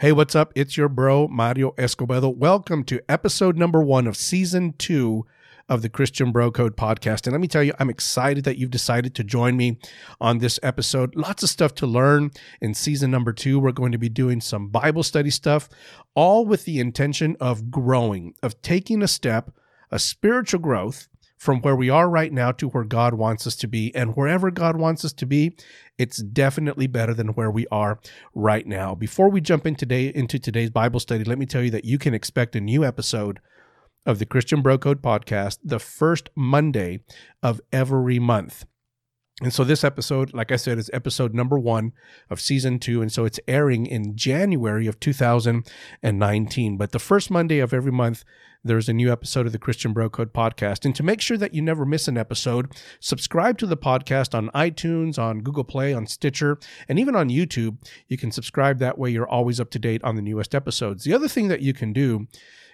Hey, what's up? It's your bro, Mario Escobedo. Welcome to episode number one of season two of the Christian Bro Code podcast. And let me tell you, I'm excited that you've decided to join me on this episode. Lots of stuff to learn in season number two. We're going to be doing some Bible study stuff, all with the intention of growing, of taking a step, a spiritual growth from where we are right now to where God wants us to be. And wherever God wants us to be, it's definitely better than where we are right now. Before we jump in today into today's Bible study, let me tell you that you can expect a new episode of the Christian Bro Code podcast the first Monday of every month. And so this episode, like I said, is episode number one of season two. And so it's airing in January of 2019. But the first Monday of every month, there's a new episode of the Christian Bro Code podcast. And to make sure that you never miss an episode, subscribe to the podcast on iTunes, on Google Play, on Stitcher, and even on YouTube. You can subscribe that way you're always up to date on the newest episodes. The other thing that you can do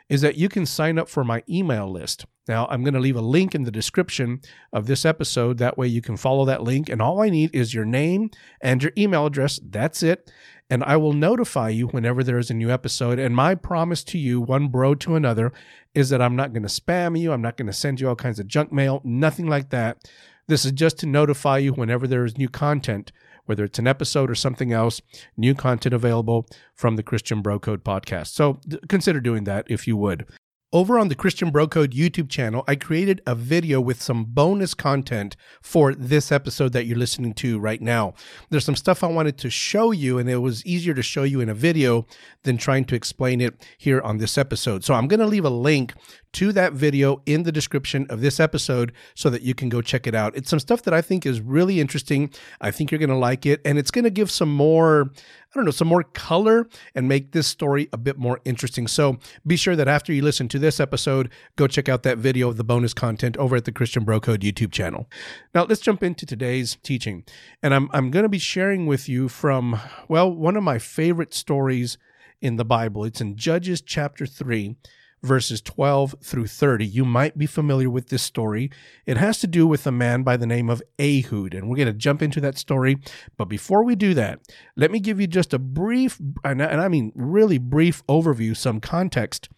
is that you can sign up for my email list. Now, I'm going to leave a link in the description of this episode. That way you can follow that link. And all I need is your name and your email address. That's it and I will notify you whenever there is a new episode. And my promise to you, one bro to another, is that I'm not going to spam you. I'm not going to send you all kinds of junk mail, nothing like that. This is just to notify you whenever there is new content, whether it's an episode or something else, new content available from the Christian Bro Code podcast. So consider doing that if you would. Over on the Christian Bro Code YouTube channel, I created a video with some bonus content for this episode that you're listening to right now. There's some stuff I wanted to show you, and it was easier to show you in a video than trying to explain it here on this episode. So I'm going to leave a link to that video in the description of this episode so that you can go check it out. It's some stuff that I think is really interesting. I think you're going to like it, and it's going to give some more, I don't know, some more color and make this story a bit more interesting. So be sure that after you listen to this episode, go check out that video of the bonus content over at the Christian Bro Code YouTube channel. Now let's jump into today's teaching. And I'm, I'm going to be sharing with you from, well, one of my favorite stories in the Bible. It's in Judges chapter 3 verses 12 through 30. You might be familiar with this story. It has to do with a man by the name of Ehud, and we're going to jump into that story. But before we do that, let me give you just a brief, and I mean really brief overview, some context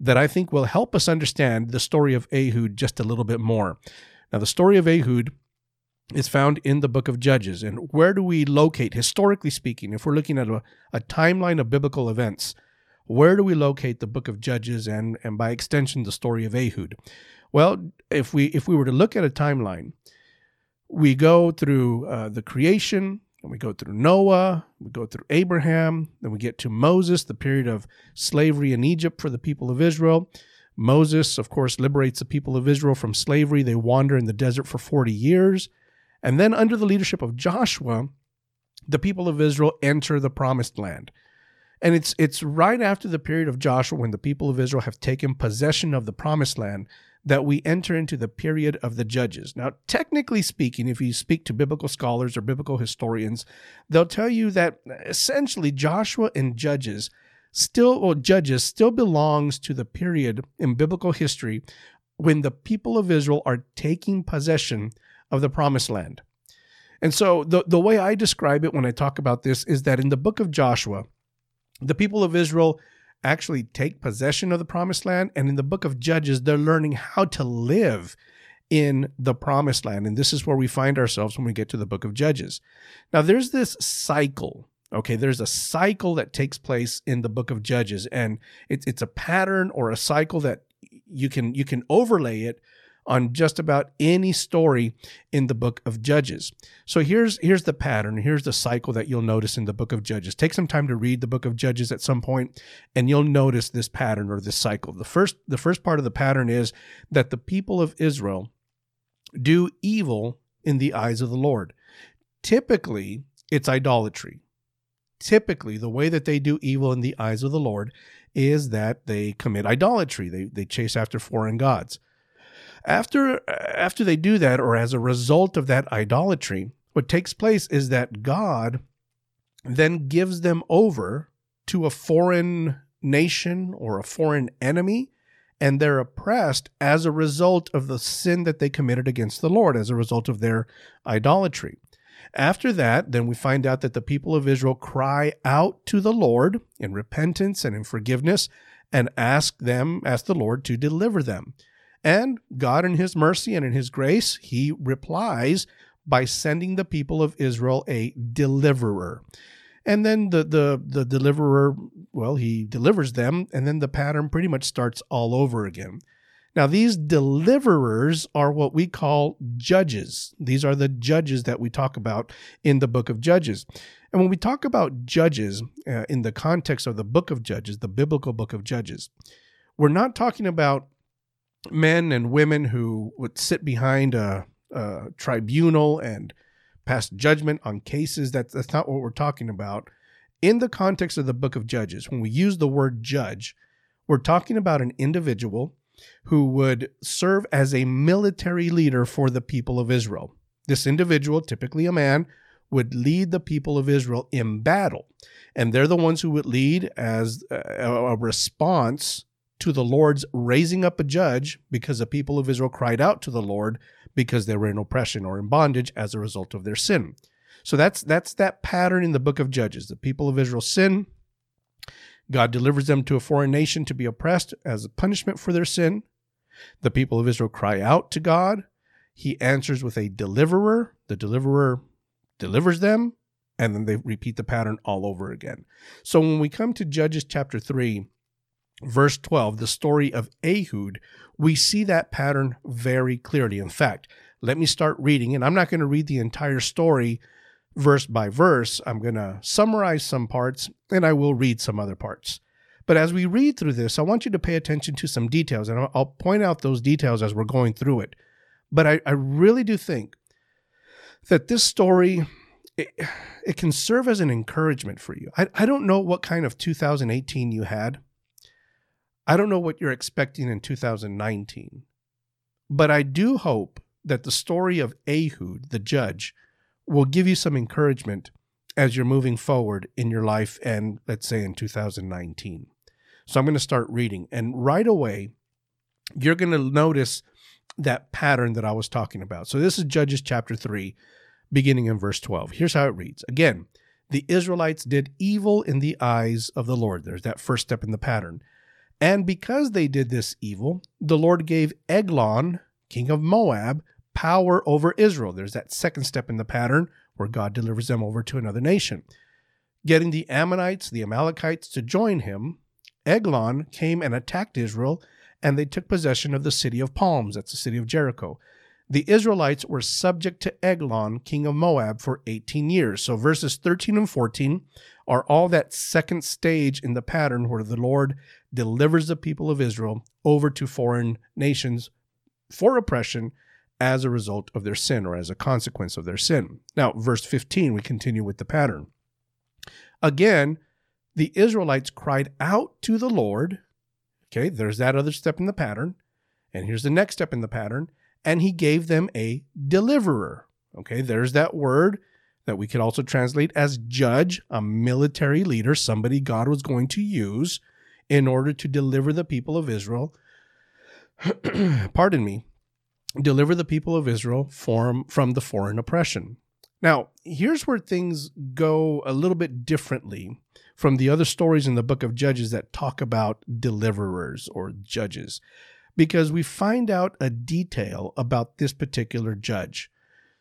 that I think will help us understand the story of Ehud just a little bit more. Now, the story of Ehud is found in the book of Judges. And where do we locate, historically speaking, if we're looking at a, a timeline of biblical events? Where do we locate the book of Judges and, and by extension the story of Ehud? Well, if we if we were to look at a timeline, we go through uh, the creation, and we go through Noah, we go through Abraham, then we get to Moses, the period of slavery in Egypt for the people of Israel. Moses, of course, liberates the people of Israel from slavery. They wander in the desert for 40 years. And then, under the leadership of Joshua, the people of Israel enter the promised land. And it's it's right after the period of Joshua when the people of Israel have taken possession of the promised land that we enter into the period of the judges. Now, technically speaking, if you speak to biblical scholars or biblical historians, they'll tell you that essentially Joshua and Judges still or Judges still belongs to the period in biblical history when the people of Israel are taking possession of the promised land. And so the, the way I describe it when I talk about this is that in the book of Joshua, the people of Israel actually take possession of the promised land. And in the book of Judges, they're learning how to live in the promised land. And this is where we find ourselves when we get to the book of Judges. Now, there's this cycle. Okay, there's a cycle that takes place in the book of Judges, and it's it's a pattern or a cycle that you can you can overlay it on just about any story in the book of Judges. So here's here's the pattern, here's the cycle that you'll notice in the book of Judges. Take some time to read the book of Judges at some point and you'll notice this pattern or this cycle. The first the first part of the pattern is that the people of Israel do evil in the eyes of the Lord. Typically, it's idolatry. Typically, the way that they do evil in the eyes of the Lord is that they commit idolatry. They, they chase after foreign gods. After after they do that, or as a result of that idolatry, what takes place is that God then gives them over to a foreign nation or a foreign enemy, and they're oppressed as a result of the sin that they committed against the Lord, as a result of their idolatry. After that, then we find out that the people of Israel cry out to the Lord in repentance and in forgiveness and ask them, ask the Lord to deliver them. And God, in His mercy and in His grace, He replies by sending the people of Israel a deliverer. And then the, the, the deliverer, well, he delivers them, and then the pattern pretty much starts all over again. Now, these deliverers are what we call judges. These are the judges that we talk about in the book of Judges. And when we talk about judges uh, in the context of the book of Judges, the biblical book of Judges, we're not talking about men and women who would sit behind a, a tribunal and pass judgment on cases. That, that's not what we're talking about. In the context of the book of Judges, when we use the word judge, we're talking about an individual who would serve as a military leader for the people of Israel. This individual, typically a man, would lead the people of Israel in battle. And they're the ones who would lead as a, response to the Lord's raising up a judge because the people of Israel cried out to the Lord because they were in oppression or in bondage as a result of their sin. So that's that's that pattern in the book of Judges. The people of Israel sin, God delivers them to a foreign nation to be oppressed as a punishment for their sin. The people of Israel cry out to God. He answers with a deliverer. The deliverer delivers them, and then they repeat the pattern all over again. So when we come to Judges chapter 3, verse 12, the story of Ehud, we see that pattern very clearly. In fact, let me start reading, and I'm not going to read the entire story verse by verse. I'm going to summarize some parts and I will read some other parts. But as we read through this, I want you to pay attention to some details, and I'll point out those details as we're going through it. But I, I really do think that this story it, it, can serve as an encouragement for you. I, I don't know what kind of 2018 you had. I don't know what you're expecting in 2019. But I do hope that the story of Ehud, the judge, will give you some encouragement as you're moving forward in your life and let's say in 2019. So I'm going to start reading. And right away, you're going to notice that pattern that I was talking about. So this is Judges chapter 3, beginning in verse 12. Here's how it reads Again, the Israelites did evil in the eyes of the Lord. There's that first step in the pattern. And because they did this evil, the Lord gave Eglon, king of Moab, power over Israel. There's that second step in the pattern where God delivers them over to another nation. Getting the Ammonites, the Amalekites to join him, Eglon came and attacked Israel, and they took possession of the city of palms. That's the city of Jericho. The Israelites were subject to Eglon, king of Moab, for 18 years. So verses 13 and 14 are all that second stage in the pattern where the Lord delivers the people of Israel over to foreign nations for oppression as a result of their sin or as a consequence of their sin. Now, verse 15, we continue with the pattern. Again, the Israelites cried out to the Lord. Okay, there's that other step in the pattern. And here's the next step in the pattern. And he gave them a deliverer. Okay, there's that word that we could also translate as judge, a military leader, somebody God was going to use in order to deliver the people of Israel. Pardon me, deliver the people of Israel from, from the foreign oppression. Now, here's where things go a little bit differently from the other stories in the book of Judges that talk about deliverers or judges, because we find out a detail about this particular judge.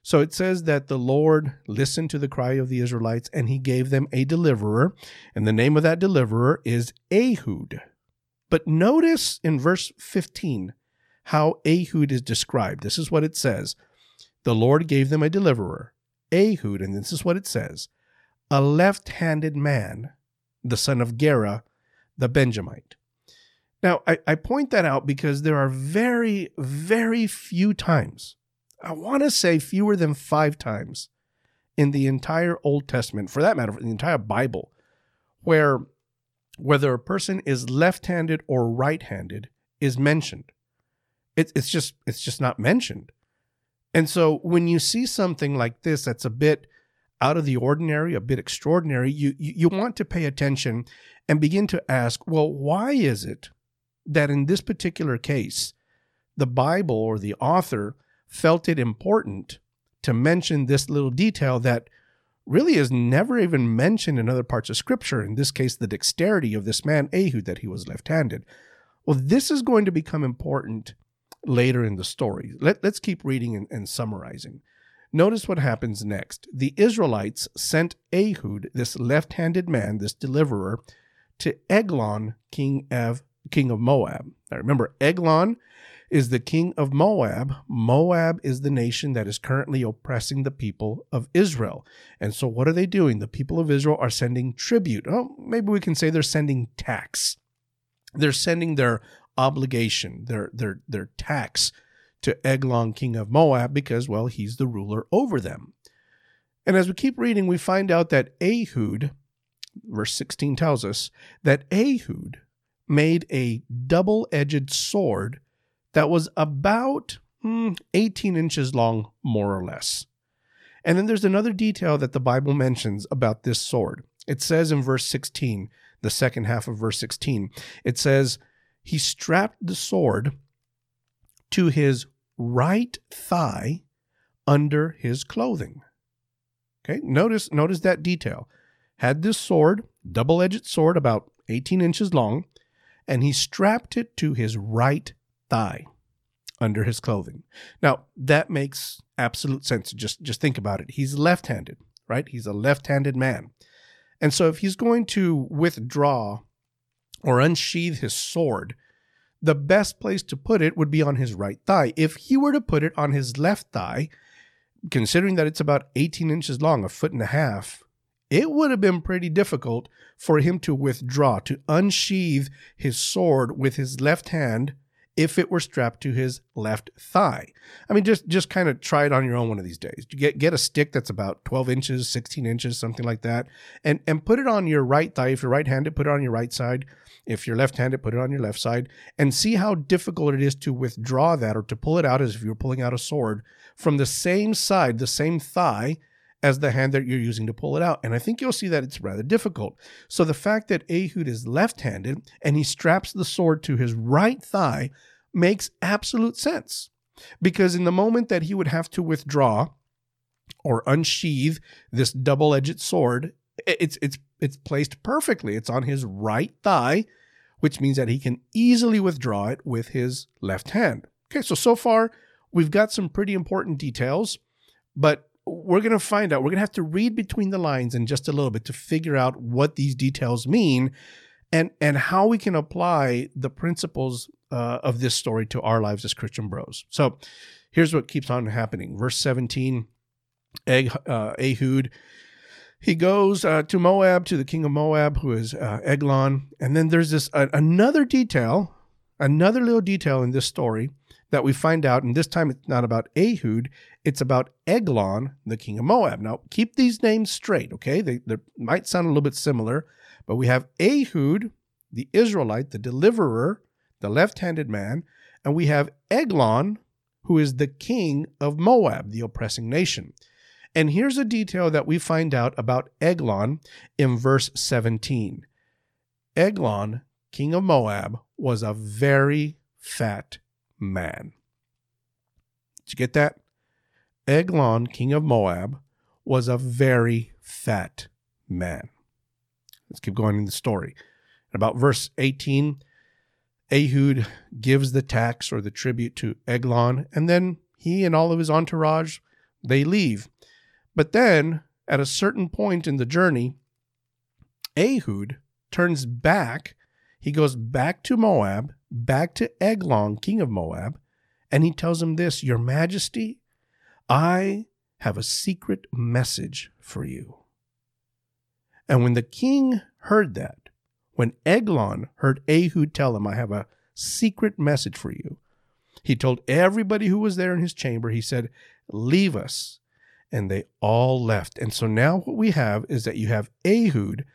So it says that the Lord listened to the cry of the Israelites and he gave them a deliverer, and the name of that deliverer is Ehud. But notice in verse 15 how Ehud is described. This is what it says The Lord gave them a deliverer, Ehud, and this is what it says a left handed man, the son of Gera, the Benjamite. Now, I, I, point that out because there are very, very few times, I want to say fewer than five times in the entire Old Testament, for that matter, the entire Bible, where whether a person is left handed or right handed is mentioned. It, it's just it's just not mentioned. And so when you see something like this that's a bit out of the ordinary, a bit extraordinary, you, you, you want to pay attention and begin to ask, well, why is it that in this particular case, the Bible or the author felt it important to mention this little detail that really is never even mentioned in other parts of scripture. In this case, the dexterity of this man, Ehud, that he was left handed. Well, this is going to become important later in the story. Let, us keep reading and, and summarizing. Notice what happens next. The Israelites sent Ehud, this left handed man, this deliverer, to Eglon, king of, king of Moab. Now remember, Eglon is the king of Moab. Moab is the nation that is currently oppressing the people of Israel. And so, what are they doing? The people of Israel are sending tribute. Oh, maybe we can say they're sending tax. They're sending their obligation, their their their tax to Eglon, king of Moab, because well, he's the ruler over them. And as we keep reading, we find out that Ehud, verse 16 tells us that Ehud made a double-edged sword that was about hmm, 18 inches long, more or less. And then there's another detail that the Bible mentions about this sword. It says in verse 16, the second half of verse 16, it says, He strapped the sword to his right thigh under his clothing. Okay, notice, notice that detail. Had this sword, double edged sword, about 18 inches long, and he strapped it to his right thigh under his clothing. Now, that makes absolute sense. Just just think about it. He's left-handed, right? He's a left-handed man. And so if he's going to withdraw or unsheath his sword, the best place to put it would be on his right thigh. If he were to put it on his left thigh, considering that it's about 18 inches long, a foot and a half, it would have been pretty difficult for him to withdraw, to unsheath his sword with his left hand if it were strapped to his left thigh. I mean, just just kind of try it on your own one of these days. Get get a stick that's about 12 inches, 16 inches, something like that, and and put it on your right thigh. If you're right-handed, put it on your right side. If you're left-handed, put it on your left side, and see how difficult it is to withdraw that or to pull it out as if you were pulling out a sword from the same side, the same thigh as the hand that you're using to pull it out. And I think you'll see that it's rather difficult. So the fact that Ehud is left handed and he straps the sword to his right thigh makes absolute sense. Because in the moment that he would have to withdraw or unsheath this double edged sword, it's, it's, it's placed perfectly. It's on his right thigh, which means that he can easily withdraw it with his left hand. Okay, so so far we've got some pretty important details, but we're going to find out. We're going to have to read between the lines in just a little bit to figure out what these details mean and and how we can apply the principles uh, of this story to our lives as Christian bros. So here's what keeps on happening. Verse 17, Eg, uh, Ehud, he goes uh, to Moab, to the king of Moab, who is uh, Eglon. And then there's this uh, another detail, another little detail in this story that we find out, and this time it's not about Ehud, it's about Eglon, the king of Moab. Now, keep these names straight, okay? They, they might sound a little bit similar, but we have Ehud, the Israelite, the deliverer, the left handed man, and we have Eglon, who is the king of Moab, the oppressing nation. And here's a detail that we find out about Eglon in verse 17. Eglon, king of Moab, was a very fat man. Did you get that? Eglon, king of Moab, was a very fat man. Let's keep going in the story. About verse 18, Ehud gives the tax or the tribute to Eglon, and then he and all of his entourage they leave. But then, at a certain point in the journey, Ehud turns back. He goes back to Moab, back to Eglon, king of Moab, and he tells him this Your Majesty, I have a secret message for you. And when the king heard that, when Eglon heard Ehud tell him, I have a secret message for you, he told everybody who was there in his chamber, he said, Leave us. And they all left. And so now what we have is that you have Ehud,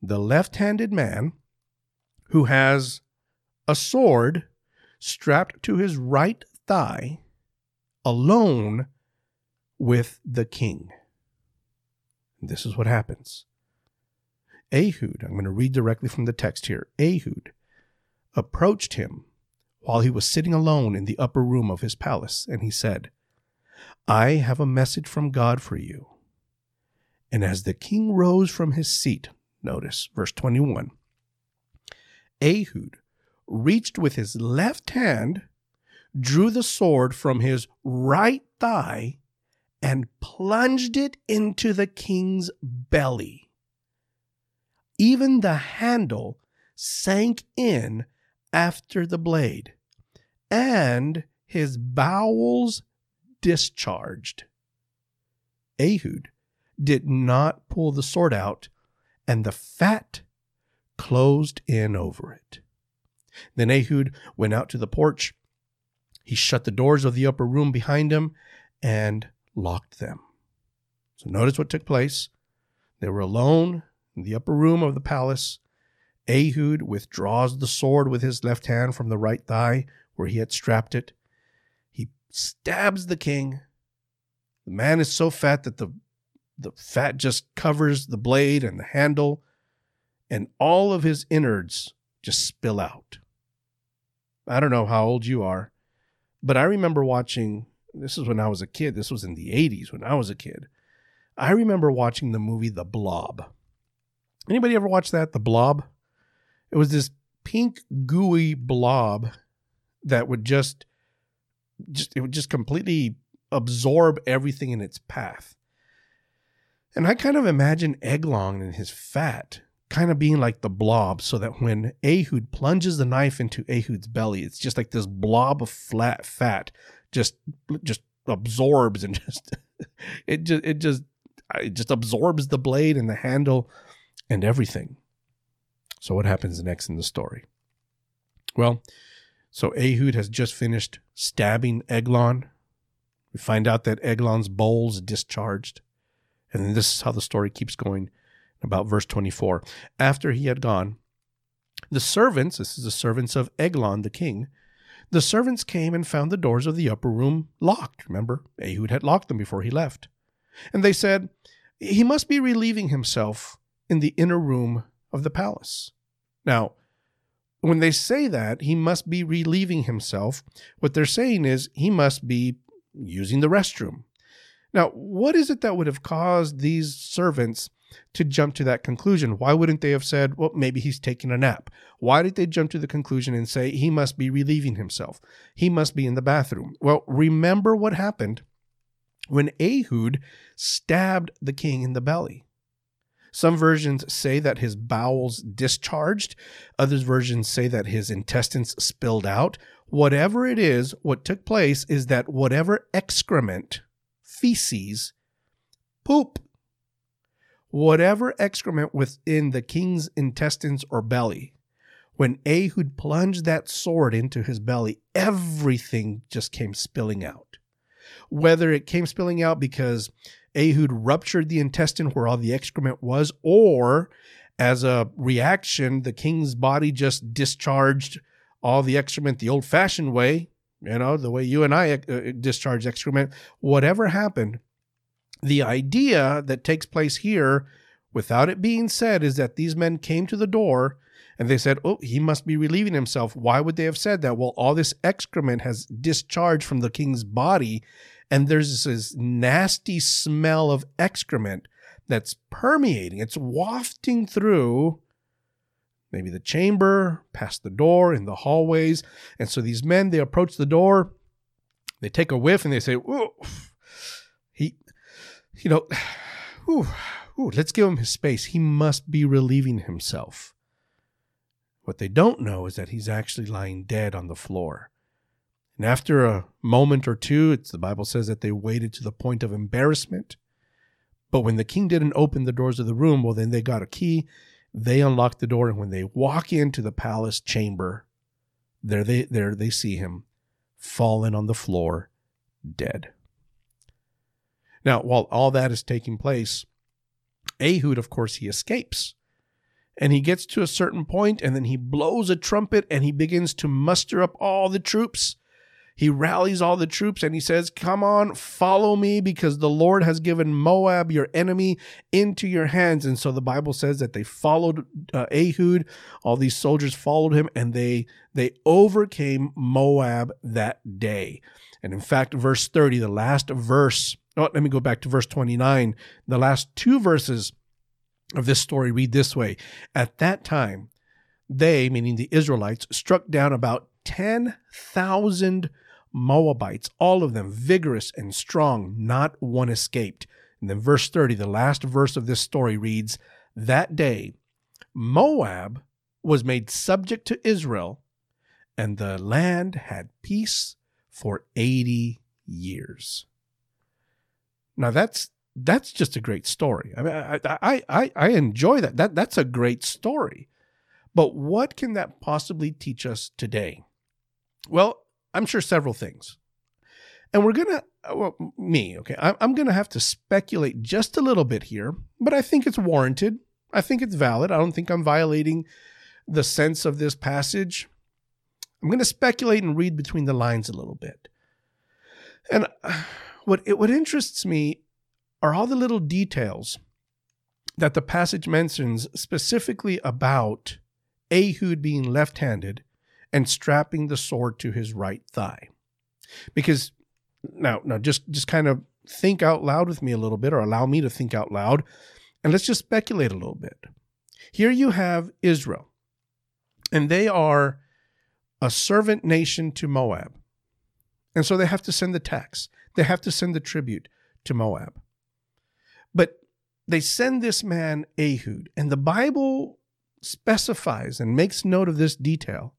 the left handed man, who has a sword strapped to his right thigh, alone with the king. This is what happens. Ehud, I'm going to read directly from the text here. Ehud approached him while he was sitting alone in the upper room of his palace, and he said, I have a message from God for you. And as the king rose from his seat, notice verse 21, Ehud reached with his left hand, drew the sword from his right thigh, and plunged it into the king's belly. Even the handle sank in after the blade, and his bowels discharged. Ehud did not pull the sword out, and the fat closed in over it. Then Ehud went out to the porch. He shut the doors of the upper room behind him and locked them. So notice what took place. They were alone in the upper room of the palace. Ehud withdraws the sword with his left hand from the right thigh where he had strapped it. He stabs the king. The man is so fat that the, the fat just covers the blade and the handle, and all of his innards just spill out. I don't know how old you are, but I remember watching this is when I was a kid. This was in the 80s when I was a kid. I remember watching the movie The Blob. Anybody ever watch that? The Blob? It was this pink gooey blob that would just just it would just completely absorb everything in its path. And I kind of imagine Eglon and his fat kind of being like the blob, so that when Ehud plunges the knife into Ehud's belly, it's just like this blob of flat fat just just absorbs and just it just it just it just absorbs the blade and the handle and everything. So what happens next in the story? Well, so Ehud has just finished stabbing Eglon. We find out that Eglon's bowels discharged. And then this is how the story keeps going about verse 24. After he had gone, the servants, this is the servants of Eglon the king, the servants came and found the doors of the upper room locked. Remember, Ehud had locked them before he left. And they said, He must be relieving himself in the inner room of the palace. Now, when they say that, he must be relieving himself, what they're saying is he must be using the restroom. Now, what is it that would have caused these servants to jump to that conclusion? Why wouldn't they have said, well, maybe he's taking a nap? Why did they jump to the conclusion and say he must be relieving himself? He must be in the bathroom. Well, remember what happened when Ehud stabbed the king in the belly. Some versions say that his bowels discharged. Others versions say that his intestines spilled out. Whatever it is, what took place is that whatever excrement, feces, poop, whatever excrement within the king's intestines or belly, when Ehud plunged that sword into his belly, everything just came spilling out. Whether it came spilling out because Ehud ruptured the intestine where all the excrement was, or as a reaction, the king's body just discharged all the excrement the old fashioned way, you know, the way you and I uh, discharge excrement. Whatever happened, the idea that takes place here, without it being said, is that these men came to the door and they said, Oh, he must be relieving himself. Why would they have said that? Well, all this excrement has discharged from the king's body and there's this nasty smell of excrement that's permeating, it's wafting through maybe the chamber, past the door, in the hallways. And so these men, they approach the door, they take a whiff and they say, he, you know, let's give him his space. He must be relieving himself. What they don't know is that he's actually lying dead on the floor. And after a moment or two, the Bible says that they waited to the point of embarrassment. But when the king didn't open the doors of the room, well, then they got a key. They unlock the door, and when they walk into the palace chamber, there they there they see him fallen on the floor, dead. Now, while all that is taking place, Ehud, of course, he escapes. And he gets to a certain point, and then he blows a trumpet and he begins to muster up all the troops he rallies all the troops and he says, Come on, follow me because the Lord has given Moab, your enemy, into your hands. And so the Bible says that they followed uh, Ehud. All these soldiers followed him and they, they overcame Moab that day. And in fact, verse 30, the last verse, oh, let me go back to verse 29. The last two verses of this story read this way At that time, they, meaning the Israelites, struck down about 10,000 Moabites, all of them vigorous and strong, not one escaped. And then verse 30, the last verse of this story reads That day, Moab was made subject to Israel, and the land had peace for 80 years. Now that's that's just a great story. I mean, I, I, I, enjoy that. That that's a great story. But what can that possibly teach us today? Well, I'm sure several things. And we're going to, uh, well, me, okay, I'm to have to speculate just a little bit here, but I think it's warranted. I think it's valid. I don't think I'm violating the sense of this passage. I'm going to speculate and read between the lines a little bit. And what, it, what interests me are all the little details that the passage mentions specifically about Ehud being left handed and strapping the sword to his right thigh. Because now, now just just kind of think out loud with me a little bit, or allow me to think out loud, and let's just speculate a little bit. Here you have Israel, and they are a servant nation to Moab. And so they have to send the tax, they have to send the tribute to Moab. But they send this man Ehud, and the Bible specifies and makes note of this detail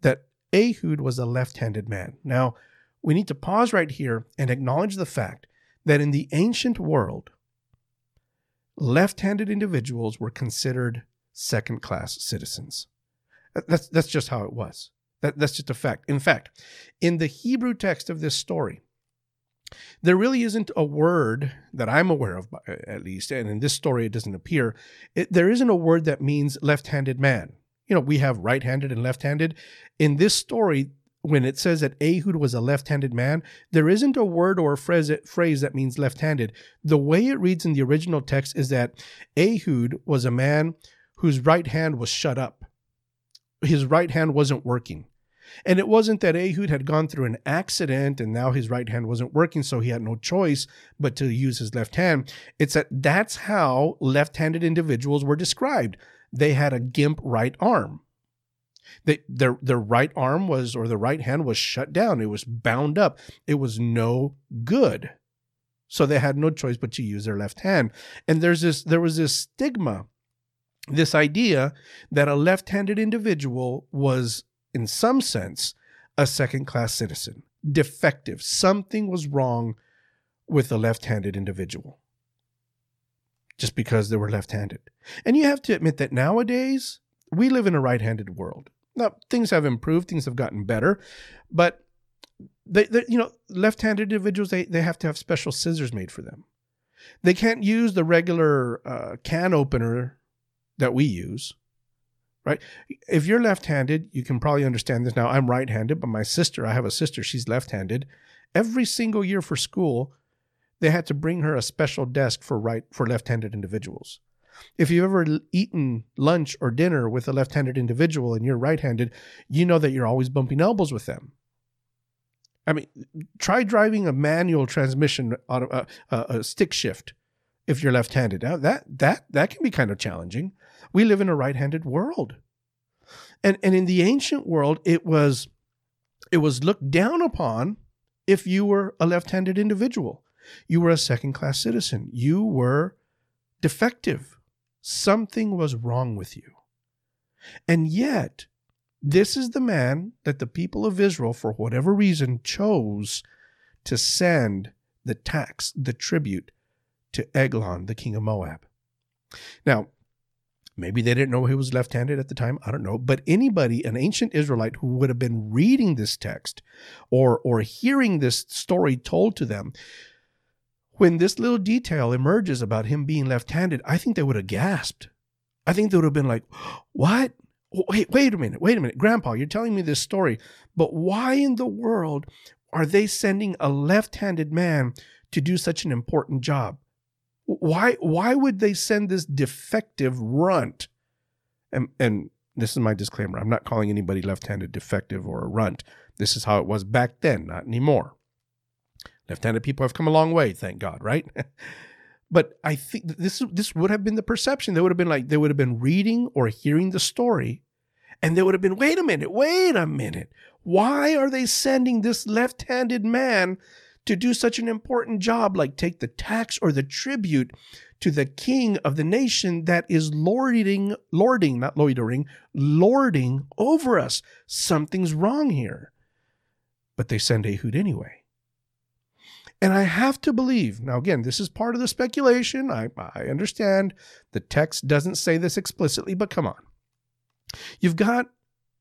that Ehud was a left handed man. Now, we need to pause right here and acknowledge the fact that in the ancient world, left handed individuals were considered second class citizens. That's, that's just how it was. That, that's just a fact. In fact, in the Hebrew text of this story, there really isn't a word that I'm aware of, uh, at least, and in this story it doesn't appear. It, there isn't a word that means left handed man you know, we have right handed and left handed. In this story, when it says that Ehud was a left handed man, there isn't a word or a phrase, phrase that means left handed. The way it reads in the original text is that Ehud was a man whose right hand was shut up, his right hand wasn't working. And it wasn't that Ehud had gone through an accident and now his right hand wasn't working, so he had no choice but to use his left hand. It's that that's how left handed individuals were described they had a gimp right arm. They, their their right arm was or the right hand was shut down. It was bound up. It was no good. So they had no choice but to use their left hand. And there's this there was this stigma, this idea that a left-handed individual was in some sense a second-class citizen, defective. Something was wrong with a left-handed individual just because they were left handed. And you have to admit that nowadays we live in a right handed world. Now, things have improved, things have gotten better, but they, they you know, left handed individuals, they, they have to have special scissors made for them. They can't use the regular uh, can opener that we use, right? If you're left handed, you can probably understand this now. I'm right handed, but my sister, I have a sister, she's left handed. Every single year for school, they had to bring her a special desk for right for left-handed individuals. If you've ever eaten lunch or dinner with a left-handed individual and you're right-handed, you know that you're always bumping elbows with them. I mean, try driving a manual transmission on a, a, a stick shift if you're left-handed. Now that that that can be kind of challenging. We live in a right-handed world. And and in the ancient world, it was it was looked down upon if you were a left-handed individual. You were a second class citizen. You were defective. Something was wrong with you. And yet, this is the man that the people of Israel, for whatever reason, chose to send the tax, the tribute to Eglon, the king of Moab. Now, maybe they didn't know he was left handed at the time. I don't know. But anybody, an ancient Israelite who would have been reading this text or, or hearing this story told to them, when this little detail emerges about him being left handed, I think they would have gasped. I think they would have been like, What? wait, wait a minute, wait a minute, Grandpa, you're telling me this story, but why in the world are they sending a left-handed man to do such an important job? Why why would they send this defective runt? And and this is my disclaimer. I'm not calling anybody left-handed defective or a runt. This is how it was back then, not anymore. Left-handed people have come a long way, thank God, right? but I think this this would have been the perception. They would have been like they would have been reading or hearing the story, and they would have been, wait a minute, wait a minute. Why are they sending this left-handed man to do such an important job like take the tax or the tribute to the king of the nation that is lording, lording, not loitering, lording over us. Something's wrong here. But they send Ehud anyway. And I have to believe, now again, this is part of the speculation. I, I understand the text doesn't say this explicitly, but come on. You've got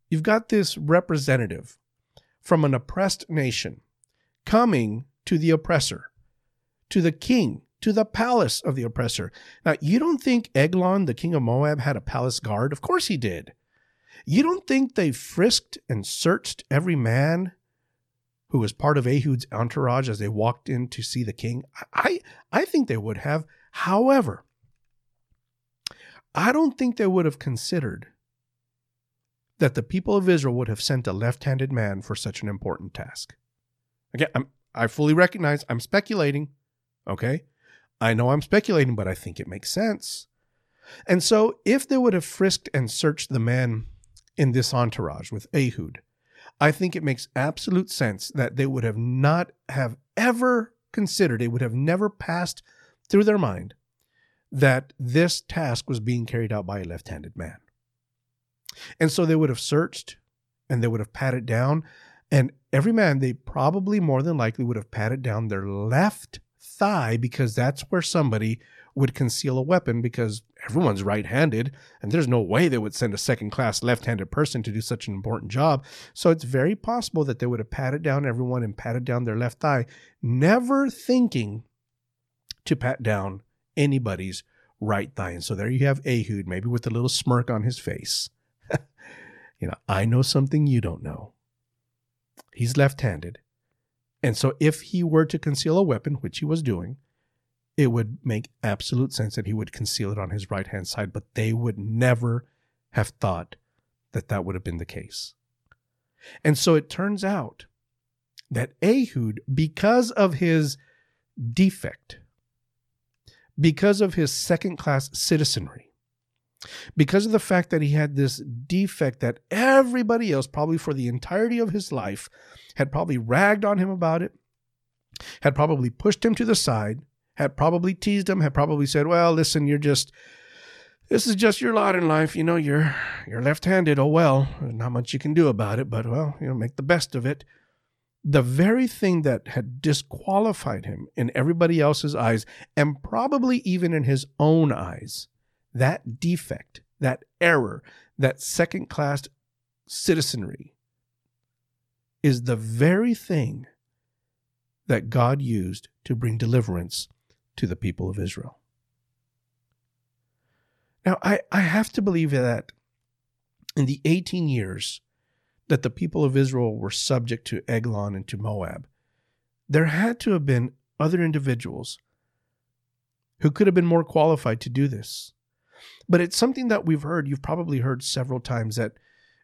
you've got this representative from an oppressed nation coming to the oppressor, to the king, to the palace of the oppressor. Now, you don't think Eglon, the king of Moab, had a palace guard? Of course he did. You don't think they frisked and searched every man who was part of Ehud's entourage as they walked in to see the king? I, I think they would have. However, I don't think they would have considered that the people of Israel would have sent a left handed man for such an important task. Again, I'm, I fully recognize I'm speculating. Okay. I know I'm speculating, but I think it makes sense. And so, if they would have frisked and searched the man in this entourage with Ehud, I think it makes absolute sense that they would have not have ever considered, it would have never passed through their mind that this task was being carried out by a left handed man. And so they would have searched and they would have patted down and every man, they probably more than likely would have patted down their left thigh because that's where somebody would conceal a weapon because everyone's right handed and there's no way they would send a second class left handed person to do such an important job. So it's very possible that they would have patted down everyone and patted down their left thigh, never thinking to pat down anybody's right thigh. And so there you have Ehud, maybe with a little smirk on his face. you know, I know something you don't know. He's left handed. And so, if he were to conceal a weapon, which he was doing, it would make absolute sense that he would conceal it on his right hand side, but they would never have thought that that would have been the case. And so it turns out that Ehud, because of his defect, because of his second class citizenry, because of the fact that he had this defect that everybody else, probably for the entirety of his life, had probably ragged on him about it, had probably pushed him to the side, had probably teased him, had probably said, "Well, listen, you're just this is just your lot in life. You know, you're you're left-handed. Oh well, not much you can do about it, but well, you know, make the best of it." The very thing that had disqualified him in everybody else's eyes, and probably even in his own eyes, that defect, that error, that second class citizenry is the very thing that God used to bring deliverance to the people of Israel. Now, I, I have to believe that in the 18 years that the people of Israel were subject to Eglon and to Moab, there had to have been other individuals who could have been more qualified to do this. But it's something that we've heard, you've probably heard several times that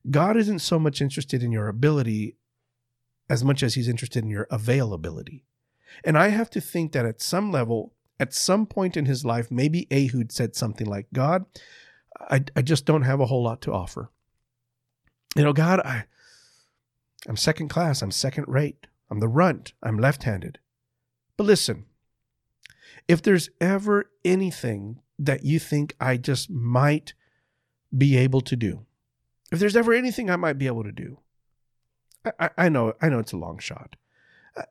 God isn't so much interested in your ability as much as he's interested in your availability. And I have to think that at some level, at some point in his life, maybe Ehud said something like, God, I, I just don't have a whole lot to offer. You know, God, I, I'm second class, I'm second rate, I'm the runt, I'm left handed. But listen, if there's ever anything that you think I just might be able to do. If there's ever anything I might be able to do, I, I know I know it's a long shot.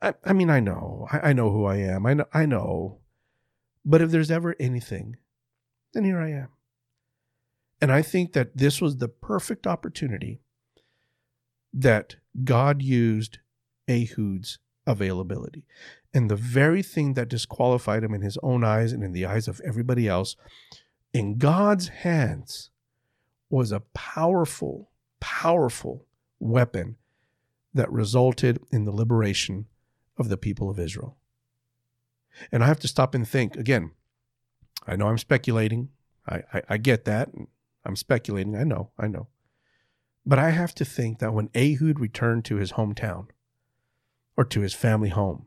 I, I mean I know I, I know who I am. I know I know, but if there's ever anything, then here I am. And I think that this was the perfect opportunity that God used Ehud's availability. And the very thing that disqualified him in his own eyes and in the eyes of everybody else, in God's hands, was a powerful, powerful weapon that resulted in the liberation of the people of Israel. And I have to stop and think again. I know I'm speculating. I, I, I get that. I'm speculating. I know. I know. But I have to think that when Ehud returned to his hometown or to his family home,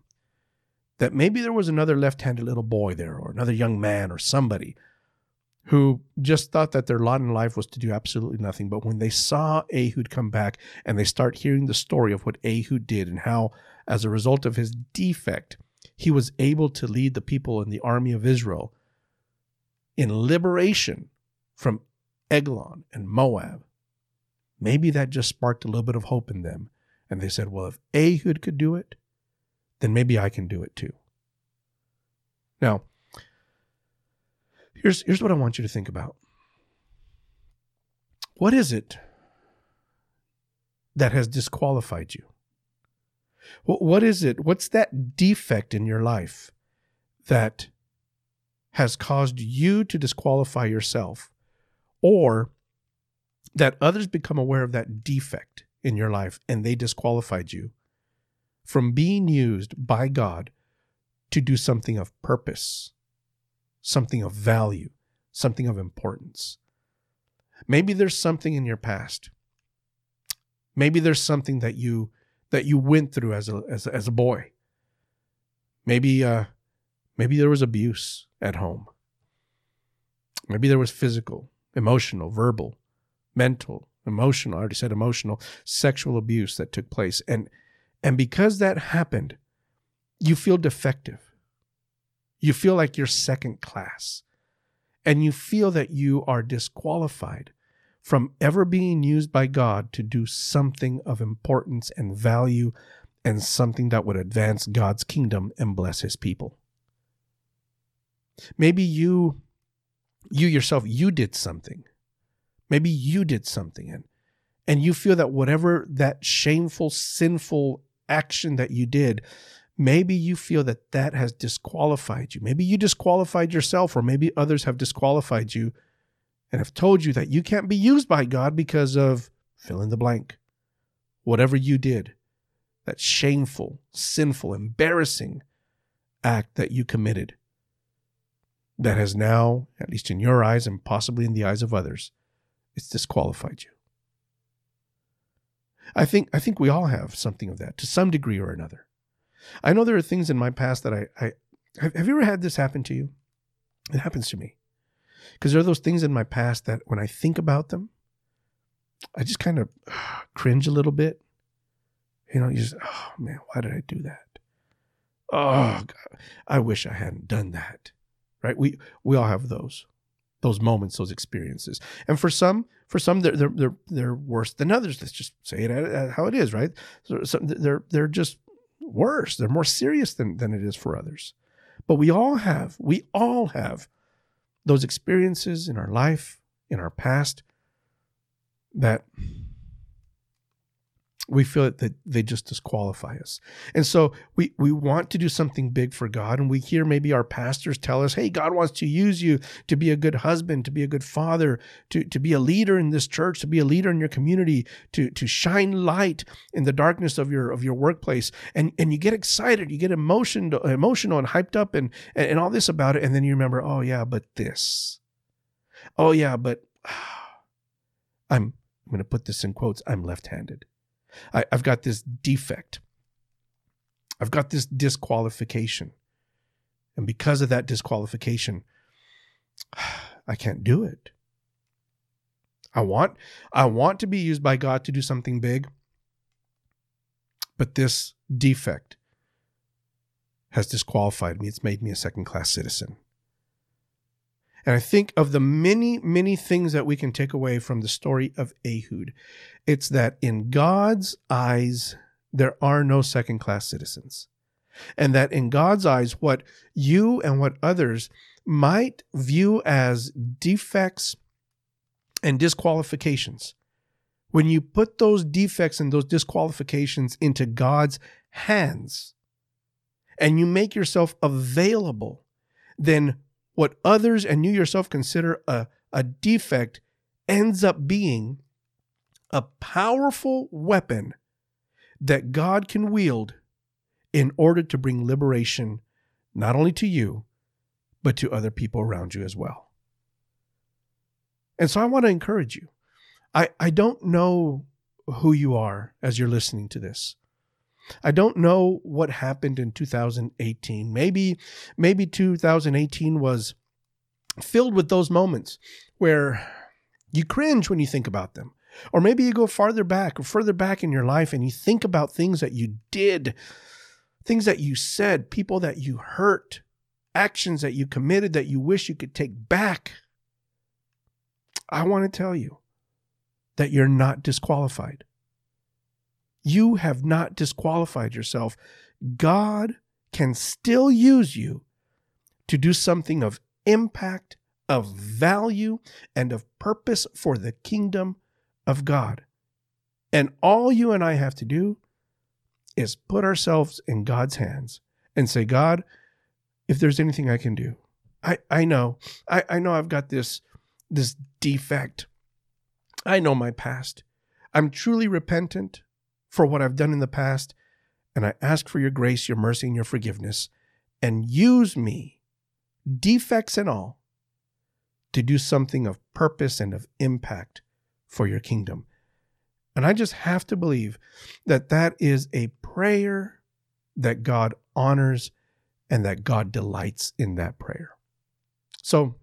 that maybe there was another left handed little boy there or another young man or somebody who just thought that their lot in life was to do absolutely nothing. But when they saw Ehud come back and they start hearing the story of what Ehud did and how, as a result of his defect, he was able to lead the people in the army of Israel in liberation from Eglon and Moab, maybe that just sparked a little bit of hope in them. And they said, well, if Ehud could do it, then maybe I can do it too. Now, here's, here's what I want you to think about. What is it that has disqualified you? What is it? What's that defect in your life that has caused you to disqualify yourself or that others become aware of that defect in your life and they disqualified you from being used by God to do something of purpose, something of value, something of importance. Maybe there's something in your past. Maybe there's something that you that you went through as a as, as a boy. Maybe uh maybe there was abuse at home. Maybe there was physical, emotional, verbal, mental, emotional, I already said emotional, sexual abuse that took place. And and because that happened, you feel defective. You feel like you're second class. And you feel that you are disqualified from ever being used by God to do something of importance and value and something that would advance God's kingdom and bless his people. Maybe you you yourself you did something maybe you did something and and you feel that whatever that shameful sinful action that you did maybe you feel that that has disqualified you. Maybe you disqualified yourself or maybe others have disqualified you and have told you that you can't be used by God because of fill in the blank. Whatever you did that shameful sinful embarrassing act that you committed that has now, at least in your eyes and possibly in the eyes of others, it's disqualified you. I think I think we all have something of that to some degree or another. I know there are things in my past that I, I have, have you ever had this happen to you? It happens to me. Because there are those things in my past that when I think about them, I just kind of uh, cringe a little bit. You know, you just, oh man, why did I do that? Oh, God, I wish I hadn't done that right? We we all have those those moments, those experiences, and for some, for some, they're they're they're, they're worse than others. Let's just say it how it is, right? So, so they're they're just worse. They're more serious than than it is for others. But we all have we all have those experiences in our life, in our past, that we feel that they just disqualify us. And so we, we want to do something big for God. And we hear maybe our pastors tell us, hey, God wants to use you to be a good husband, to be a good father, to, to be a leader in this church, to be a leader in your community, to, to shine light in the darkness of your of your workplace. And and you get excited, you get emotional, emotional and hyped up and, and, and all this about it. And then you remember, oh yeah, but this. Oh yeah, but I'm I'm going to put this in quotes. I'm left-handed. I, I've got this defect. I've got this disqualification. And because of that disqualification, I can't do it. I want I want to be used by God to do something big. But this defect has disqualified me. It's made me a second class citizen. And I think of the many, many things that we can take away from the story of Ehud. It's that in God's eyes, there are no second class citizens. And that in God's eyes, what you and what others might view as defects and disqualifications, when you put those defects and those disqualifications into God's hands and you make yourself available, then what others and you yourself consider a, a defect ends up being a powerful weapon that God can wield in order to bring liberation not only to you, but to other people around you as well. And so I want to encourage you. I, I don't know who you are as you're listening to this. I don't know what happened in 2018. Maybe maybe 2018 was filled with those moments where you cringe when you think about them. Or maybe you go farther back or further back in your life and you think about things that you did, things that you said, people that you hurt, actions that you committed that you wish you could take back. I want to tell you that you're not disqualified. You have not disqualified yourself. God can still use you to do something of impact, of value, and of purpose for the kingdom of God. And all you and I have to do is put ourselves in God's hands and say, God, if there's anything I can do, I, I know, I, I know I've got this, this defect. I know my past. I'm truly repentant for what I've done in the past, and I ask for your grace, your mercy, and your forgiveness, and use me, defects and all, to do something of purpose and of impact for your kingdom. And I just have to believe that that is a prayer that God honors and that God delights in that prayer. So,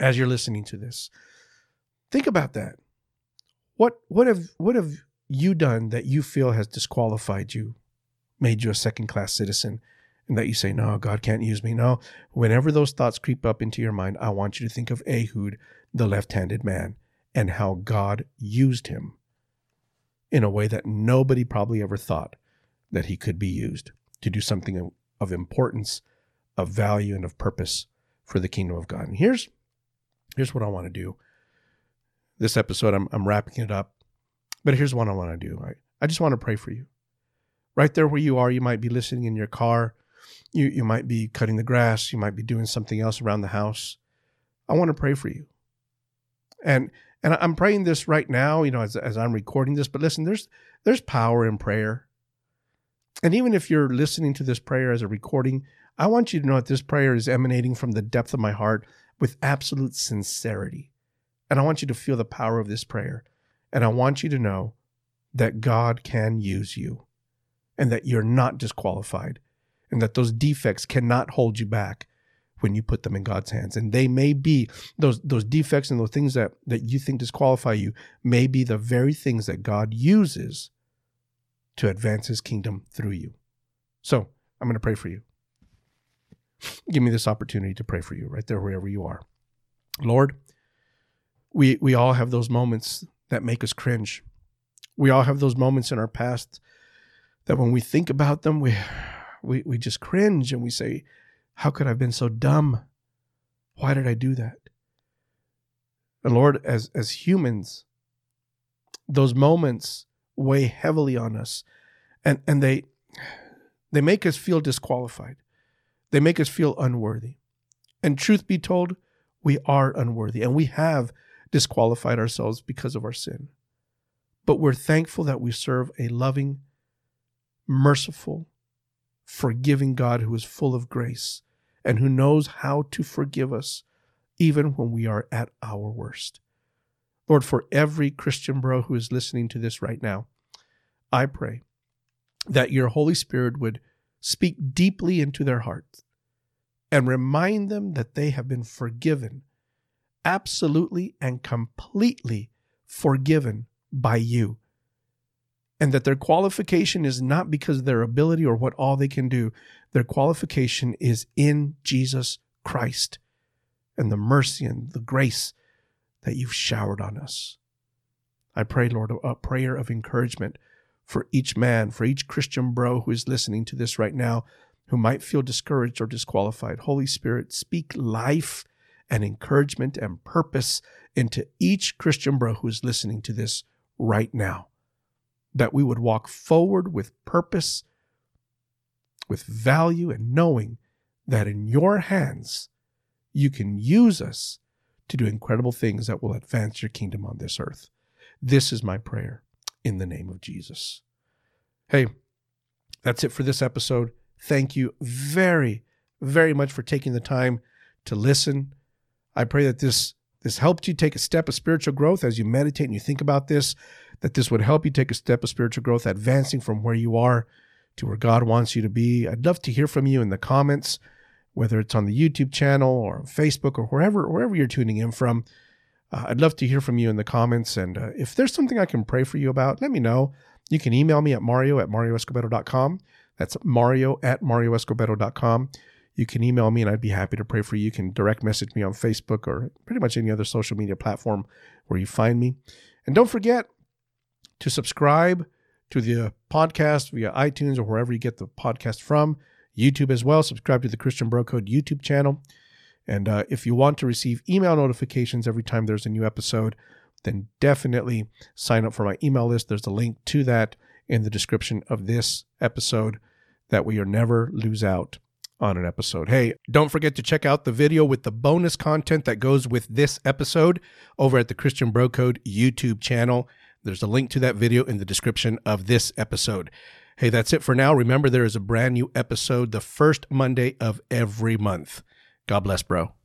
as you're listening to this, think about that. What what have what have you done that you feel has disqualified you, made you a second class citizen, and that you say, No, God can't use me? No. Whenever those thoughts creep up into your mind, I want you to think of Ehud, the left handed man, and how God used him in a way that nobody probably ever thought that he could be used to do something of importance, of value, and of purpose for the kingdom of God. And here's here's what I want to do. This episode, I'm, I'm wrapping it up, but here's what I want to do. I, I just want to pray for you. Right there where you are, you might be listening in your car, you, you might be cutting the grass, you might be doing something else around the house. I want to pray for you. And and I'm praying this right now, you know, as, as I'm recording this, but listen, there's there's power in prayer. And even if you're listening to this prayer as a recording, I want you to know that this prayer is emanating from the depth of my heart with absolute sincerity. And I want you to feel the power of this prayer. And I want you to know that God can use you and that you're not disqualified and that those defects cannot hold you back when you put them in God's hands. And they may be those those defects and those things that that you think disqualify you may be the very things that God uses to advance his kingdom through you. So I'm going to pray for you. Give me this opportunity to pray for you right there, wherever you are. Lord, we, we all have those moments that make us cringe. We all have those moments in our past that when we think about them, we, we, we just cringe and we say, How could I have been so dumb? Why did I do that? And Lord, as, as humans, those moments weigh heavily on us and and they they make us feel disqualified they make us feel unworthy and truth be told we are unworthy and we have disqualified ourselves because of our sin. But we're thankful that we serve a loving merciful forgiving God who is full of grace and who knows how to forgive us even when we are at our worst. Lord, for every Christian bro who is listening to this right now, I pray that your Holy Spirit would speak deeply into their hearts and remind them that they have been forgiven, absolutely and completely forgiven by you. And that their qualification is not because of their ability or what all they can do. Their qualification is in Jesus Christ and the mercy and the grace that you've showered on us. I pray, Lord, a prayer of encouragement for each man, for each Christian bro who is listening to this right now, who might feel discouraged or disqualified. Holy Spirit, speak life and encouragement and purpose into each Christian bro who is listening to this right now. That we would walk forward with purpose, with value, and knowing that in your hands you can use us to do incredible things that will advance your kingdom on this earth. This is my prayer in the name of Jesus. Hey, that's it for this episode. Thank you very, very much for taking the time to listen. I pray that this this helped you take a step of spiritual growth as you meditate and you think about this, that this would help you take a step of spiritual growth, advancing from where you are to where God wants you to be. I'd love to hear from you in the comments, whether it's on the YouTube channel or Facebook or wherever wherever you're tuning in from. Uh, I'd love to hear from you in the comments. And uh, if there's something I can pray for you about, let me know. You can email me at mario at marioescobedo.com. That's mario at marioescobedo.com. You can email me and I'd be happy to pray for you. You can direct message me on Facebook or pretty much any other social media platform where you find me. And don't forget to subscribe to the podcast via iTunes or wherever you get the podcast from. YouTube as well. Subscribe to the Christian Bro Code YouTube channel. And uh, if you want to receive email notifications every time there's a new episode, then definitely sign up for my email list. There's a link to that in the description of this episode that we are never lose out on an episode. Hey, don't forget to check out the video with the bonus content that goes with this episode over at the Christian Bro Code YouTube channel. There's a link to that video in the description of this episode. Hey, that's it for now. Remember, there is a brand new episode the first Monday of every month. God bless, bro.